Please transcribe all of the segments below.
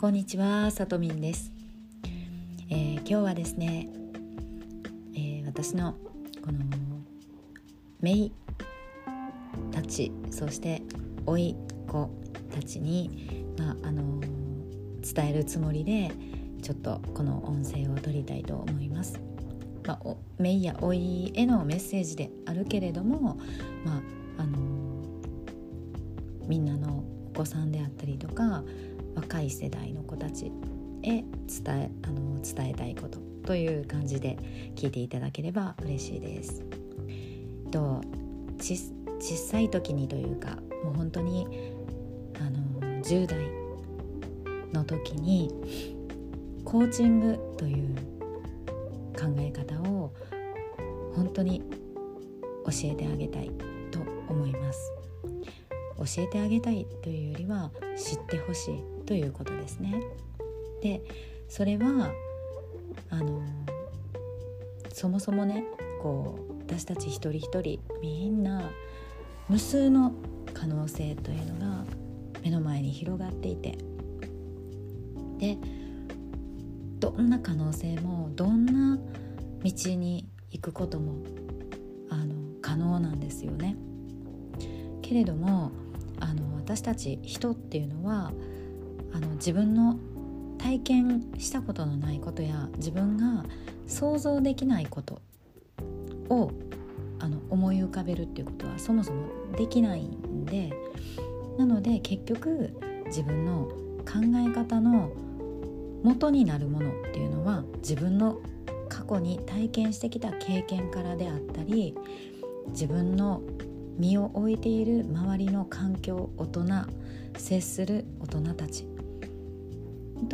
こんにちは、さとみんです、えー、今日はですね、えー、私のこのメイたちそして甥い子たちに、まああの伝えるつもりでちょっとこの音声を取りたいと思います。まあ、メイや甥いへのメッセージであるけれども、まああのみんなのお子さんであったりとか若い世代の子たちへ伝えあの伝えたいことという感じで聞いていただければ嬉しいです。と小さい時にというかもう本当にあの10代の時にコーチングという考え方を本当に教えてあげたいと思います教えてあげたいというよりは知ってほしいということですね。でそれはあのそもそもねこう私たち一人一人みんな無数の可能性というのが目の前に広がっていてでどんな可能性もどんな道に行くこともあの可能なんですよね。けれどもあの私たち人っていうのはあの自分の体験したことのないことや自分が想像できないことをあの思い浮かべるっていうことはそもそもできないんでなので結局自分の考え方の元になるものっていうのは自分の過去に体験してきた経験からであったり自分の身を置いている周りの環境大人接する大人たち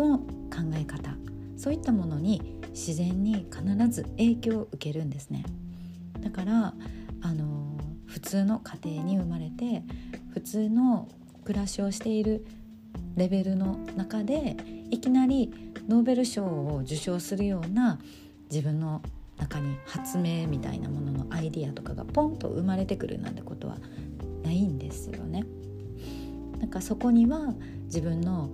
の考え方そういったものに自然に必ず影響を受けるんですねだからあの普通の家庭に生まれて普通の暮らしをしているレベルの中でいきなりノーベル賞を受賞するような自分の中に発明みたいなもののアイディアとかがポンと生まれてくるなんてことはないんですよね。なんかそこには自分の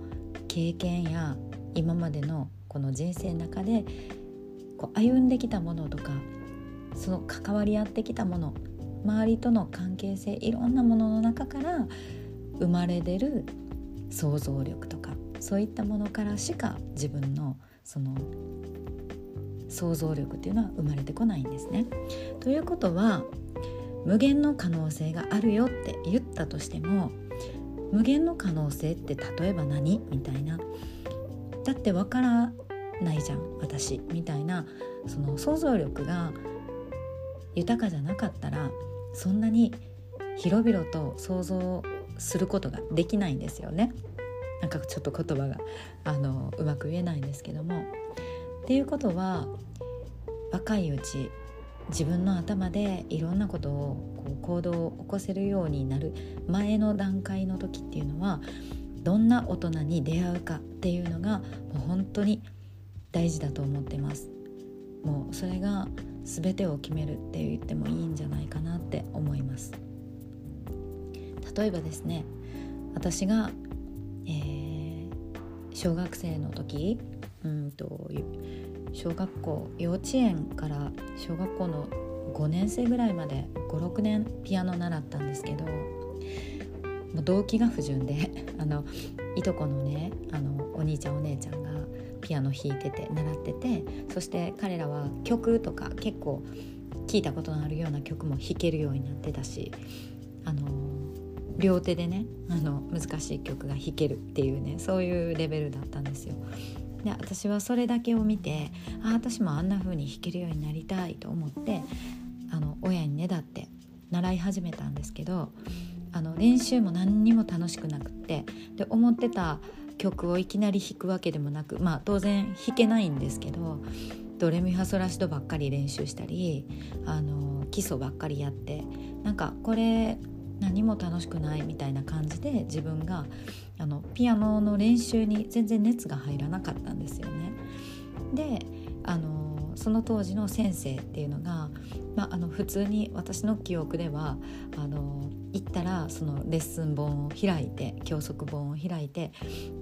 経験や今までのこの人生の中でこう歩んできたものとかその関わり合ってきたもの周りとの関係性いろんなものの中から生まれ出る想像力とかそういったものからしか自分のその想像力っていうのは生まれてこないんですね。ということは無限の可能性があるよって言ったとしても無限の可能性って例えば何？みたいなだってわからないじゃん私みたいなその想像力が豊かじゃなかったらそんなに広々と想像することができないんですよね。なんかちょっと言葉があのうまく言えないんですけども。っていうことは若いうち自分の頭でいろんなことをこう行動を起こせるようになる前の段階の時っていうのはどんな大人に出会うかっていうのがもう本当に大事だと思ってます。もうそれが全てを決めるって言ってもいいんじゃないかなって思います。例えばですね私が、えー、小学生の時うんと小学校幼稚園から小学校の5年生ぐらいまで56年ピアノ習ったんですけどもう動機が不純で あのいとこのねあのお兄ちゃんお姉ちゃんがピアノ弾いてて習っててそして彼らは曲とか結構聞いたことのあるような曲も弾けるようになってたしあの両手でねあの難しい曲が弾けるっていうねそういうレベルだったんですよ。で私はそれだけを見てあ私もあんな風に弾けるようになりたいと思ってあの親にねだって習い始めたんですけどあの練習も何にも楽しくなくってで思ってた曲をいきなり弾くわけでもなくまあ当然弾けないんですけどドレミファソラシドばっかり練習したりあの基礎ばっかりやってなんかこれ何も楽しくないみたいな感じで自分があのピアノの練習に全然熱が入らなかったんですよね。であのその当時の先生っていうのが、まあ、あの普通に私の記憶ではあの行ったらそのレッスン本を開いて教則本を開いて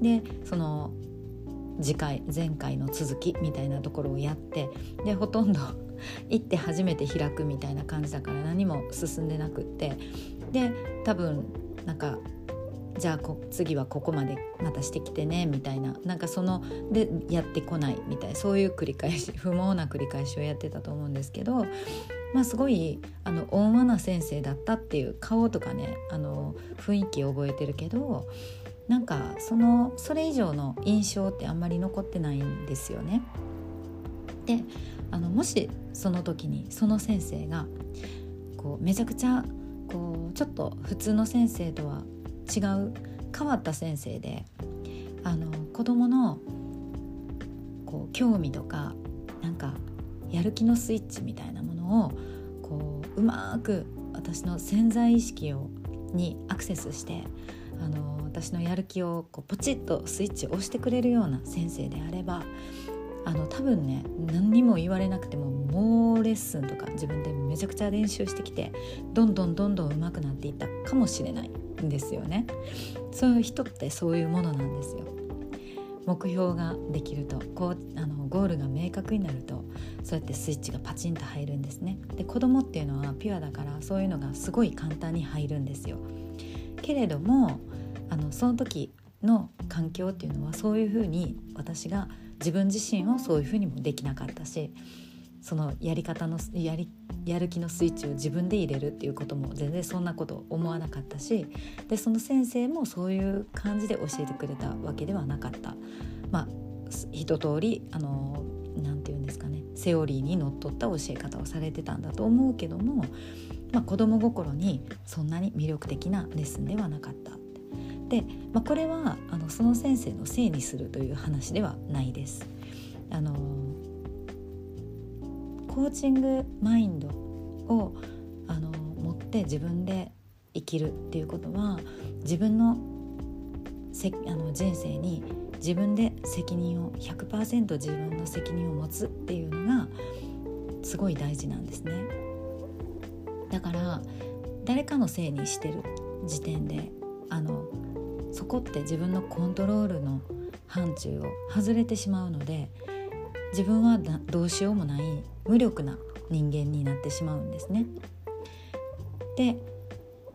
でその次回前回の続きみたいなところをやってでほとんど 行って初めて開くみたいな感じだから何も進んでなくってで多分なんかじゃあ次はここまでまたしてきてねみたいななんかそのでやってこないみたいそういう繰り返し 不毛な繰り返しをやってたと思うんですけど、まあ、すごいあの温和な先生だったっていう顔とかねあの雰囲気を覚えてるけどなんかそのそれ以上の印象ってあんまり残ってないんですよね。であのもしその時にその先生がこうめちゃくちゃこうちょっと普通の先生とは違う変わった先生であの子供のこう興味とかなんかやる気のスイッチみたいなものをこううまく私の潜在意識をにアクセスしてあの私のやる気をこうポチッとスイッチを押してくれるような先生であればあの多分ね何にも言われなくてももうレッスンとか自分でめちゃくちゃ練習してきてどんどんどんどん上手くなっていったかもしれないんですよね。そういう人ってそういうものなんですよ。目標ができるとこうあのゴールが明確になるとそうやってスイッチがパチンと入るんですね。で子供っていうのはピュアだからそういうのがすごい簡単に入るんですよ。けれどもあのその時の環境っていうのはそういうふうに私が自分自身をそういうふうにもできなかったしそのやり方のやりやる気のスイッチを自分で入れるっていうことも全然そんなこと思わなかったしでその先生もそういう感じで教えてくれたわけではなかった。まあ一通りあのなて言うんですかねセオリーにのっとった教え方をされてたんだと思うけども、まあ、子供心にそんなに魅力的なレッスンではなかった。で、まあ、これはあのその先生のせいにするという話ではないです。あのコーチングマインドをあの持って自分で生きるっていうことは自分のせあの人生に自分で責任を100%自分の責任を持つっていうのがすごい大事なんですねだから誰かのせいにしてる時点であのそこって自分のコントロールの範疇を外れてしまうので自分はどうしようもない無力な人間になってしまうんですね。で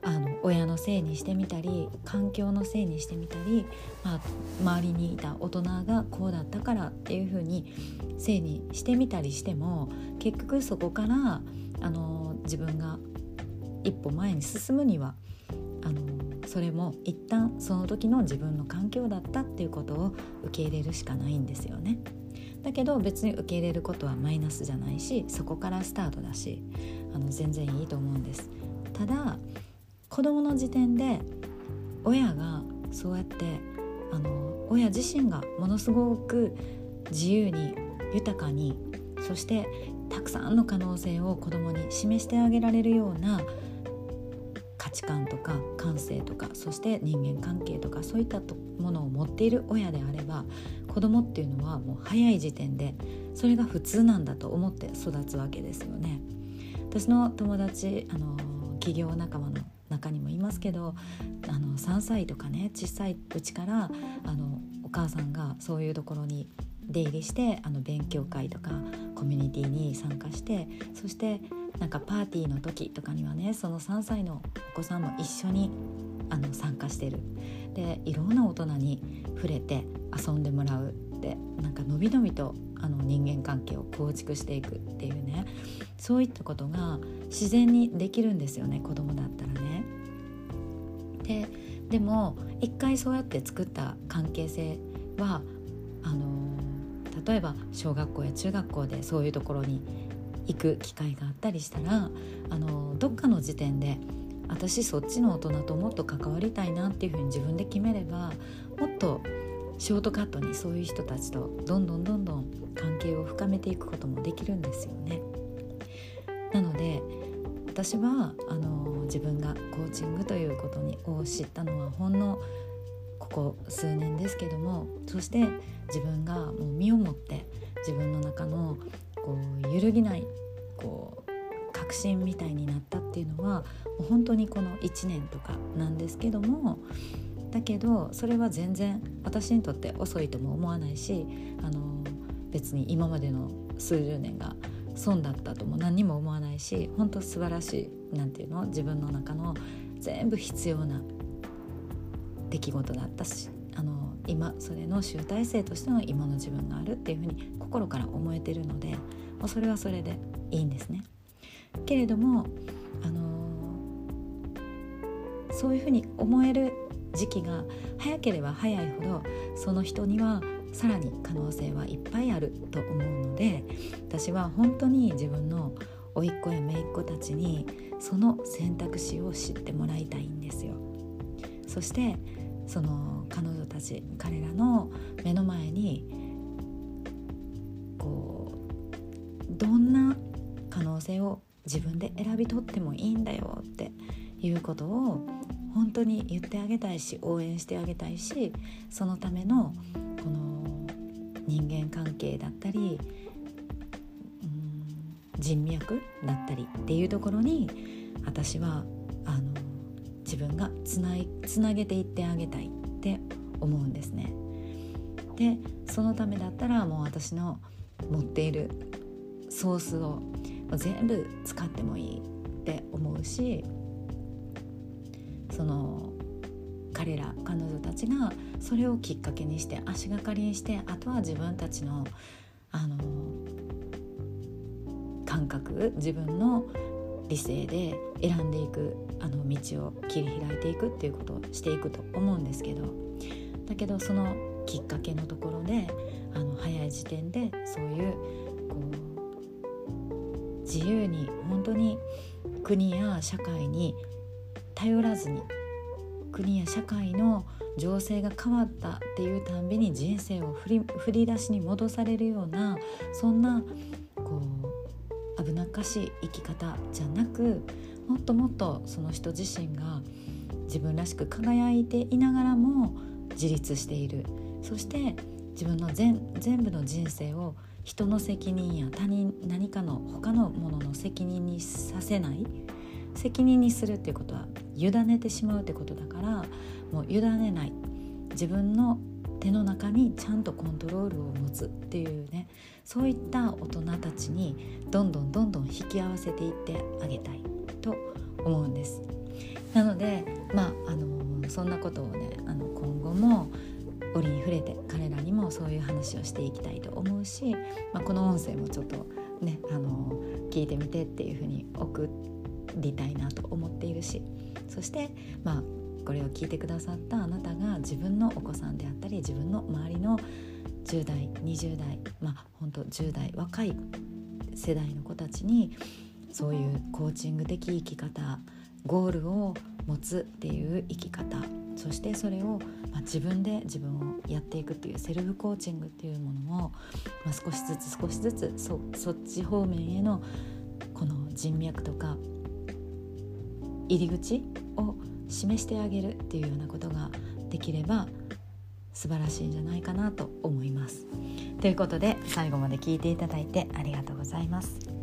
あの親のせいにしてみたり環境のせいにしてみたり、まあ、周りにいた大人がこうだったからっていうふうにせいにしてみたりしても結局そこからあの自分が一歩前に進むにはあのそれも一旦その時の自分の環境だったっていうことを受け入れるしかないんですよね。だけど別に受け入れることはマイナスじゃないしそこからスタートだしあの全然いいと思うんですただ子供の時点で親がそうやってあの親自身がものすごく自由に豊かにそしてたくさんの可能性を子供に示してあげられるような価値観とか感性とかそして人間関係とかそういったものを持っている親であれば子供っていうのはもう早い時点でそれが普通なんだと思って育つわけですよね。私の友達あの企業仲間の中にもいますけどあの3歳とかね小さいうちからあのお母さんがそういうところに出入りしてあの勉強会とかコミュニティに参加してそしてなんかパーティーの時とかにはねその3歳のお子さんも一緒にあの参加してるでいろんな大人に触れて遊んでもらうってなんかのびのびとあの人間関係を構築していくっていうねそういったことが自然にできるんですよね子供だったらね。ででも一回そうやって作った関係性はあの例えば小学校や中学校でそういうところに行く機会があったりしたらあのどっかの時点で私そっちの大人ともっと関わりたいなっていうふうに自分で決めればもっとショートカットにそういう人たちとどんどんどんどん関係を深めていくこともできるんですよね。なので私はあの自分がコーチングということにを知ったのはほんのここ数年ですけどもそして自分がもう身をもって自分の中のこう揺るぎないこう確信みたいになったっていうのはもう本当にこの1年とかなんですけどもだけどそれは全然私にとって遅いとも思わないしあの別に今までの数十年が損だったとも何にも思わないし本当素晴らしいなんていうの自分の中の全部必要な出来事だったしあの今それの集大成としての今の自分があるっていうふうに心から思えてるのでそれはそれでいいんですね。けれども、あのそういうふうに思える時期が早ければ早いほどその人にはさらに可能性はいっぱいあると思うので私は本当に自分の甥っ子や姪っ子たちにその選択肢を知ってもらいたいんですよ。そしてその彼女たち彼らの目の前にこうどんな可能性を自分で選び取ってもいいんだよっていうことを本当に言ってあげたいし応援してあげたいしそのためのこの人間関係だったり人脈だったりっていうところに私はあの自分がつないつなげていってあげたいって思うんですね。でそのためだったらもう私の持っているソースを全部使ってもいいって思うしその彼ら彼女たちがそれをきっかけにして足がかりにしてあとは自分たちのあの感覚自分の理性で選んでいくあの道を切り開いていくっていうことをしていくと思うんですけどだけどそのきっかけのところであの早い時点でそういうこう自由に本当に国や社会に頼らずに国や社会の情勢が変わったっていうたんびに人生を振り振り出しに戻されるようなそんなこう危なっかしい生き方じゃなくもっともっとその人自身が自分らしく輝いていながらも自立している。そして自分の全全部の人生を人の責任や他人何かの他のものの責任にさせない。責任にするっていうことは委ねてしまうってことだからもう委ねない。自分の手の中にちゃんとコントロールを持つっていうねそういった大人たちにどんどんどんどん引き合わせていってあげたいと思うんです。なのでまああのそんなことをねあの今後も折に触れて彼らにもそういう話をしていきたいと思うし、まあ、この音声もちょっとねあの聞いてみてっていうふうに送りたいなと思っているしそしてまあこれを聞いてくださったあなたが自分のお子さんであったり自分の周りの10代20代まあ本当10代若い世代の子たちにそういうコーチング的生き方ゴールを持つっていう生き方そしてそれを、まあ、自分で自分をやっていくっていうセルフコーチングっていうものを、まあ、少しずつ少しずつそそっち方面へのこの人脈とか入り口を示してあげるっていうようなことができれば素晴らしいんじゃないかなと思います。ということで最後まで聞いていただいてありがとうございます。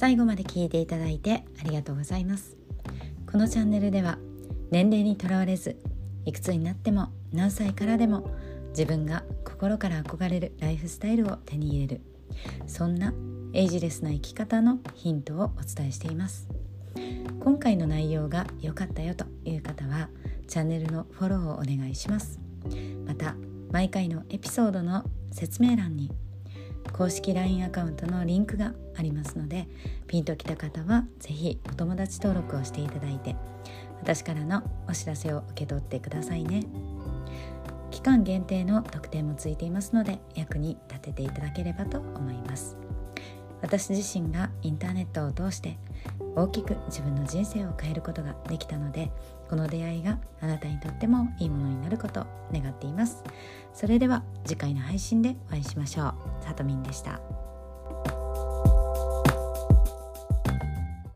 最後まで聞いていただいてありがとうございますこのチャンネルでは年齢にとらわれずいくつになっても何歳からでも自分が心から憧れるライフスタイルを手に入れる。そんなエイジレスな生き方のヒントをお伝えしています。今回の内容が良かったよという方はチャンネルのフォローをお願いします。また毎回のエピソードの説明欄に公式 LINE アカウントのリンクがありますのでピンときた方は是非お友達登録をしていただいて私からのお知らせを受け取ってくださいね。期間限定の特典もついていますので役に立てていただければと思います。私自身がインターネットを通して大きく自分の人生を変えることができたのでこの出会いがあなたにとってもいいものになることを願っています。それでは次回の配信でお会いしましょう。さとみんでした。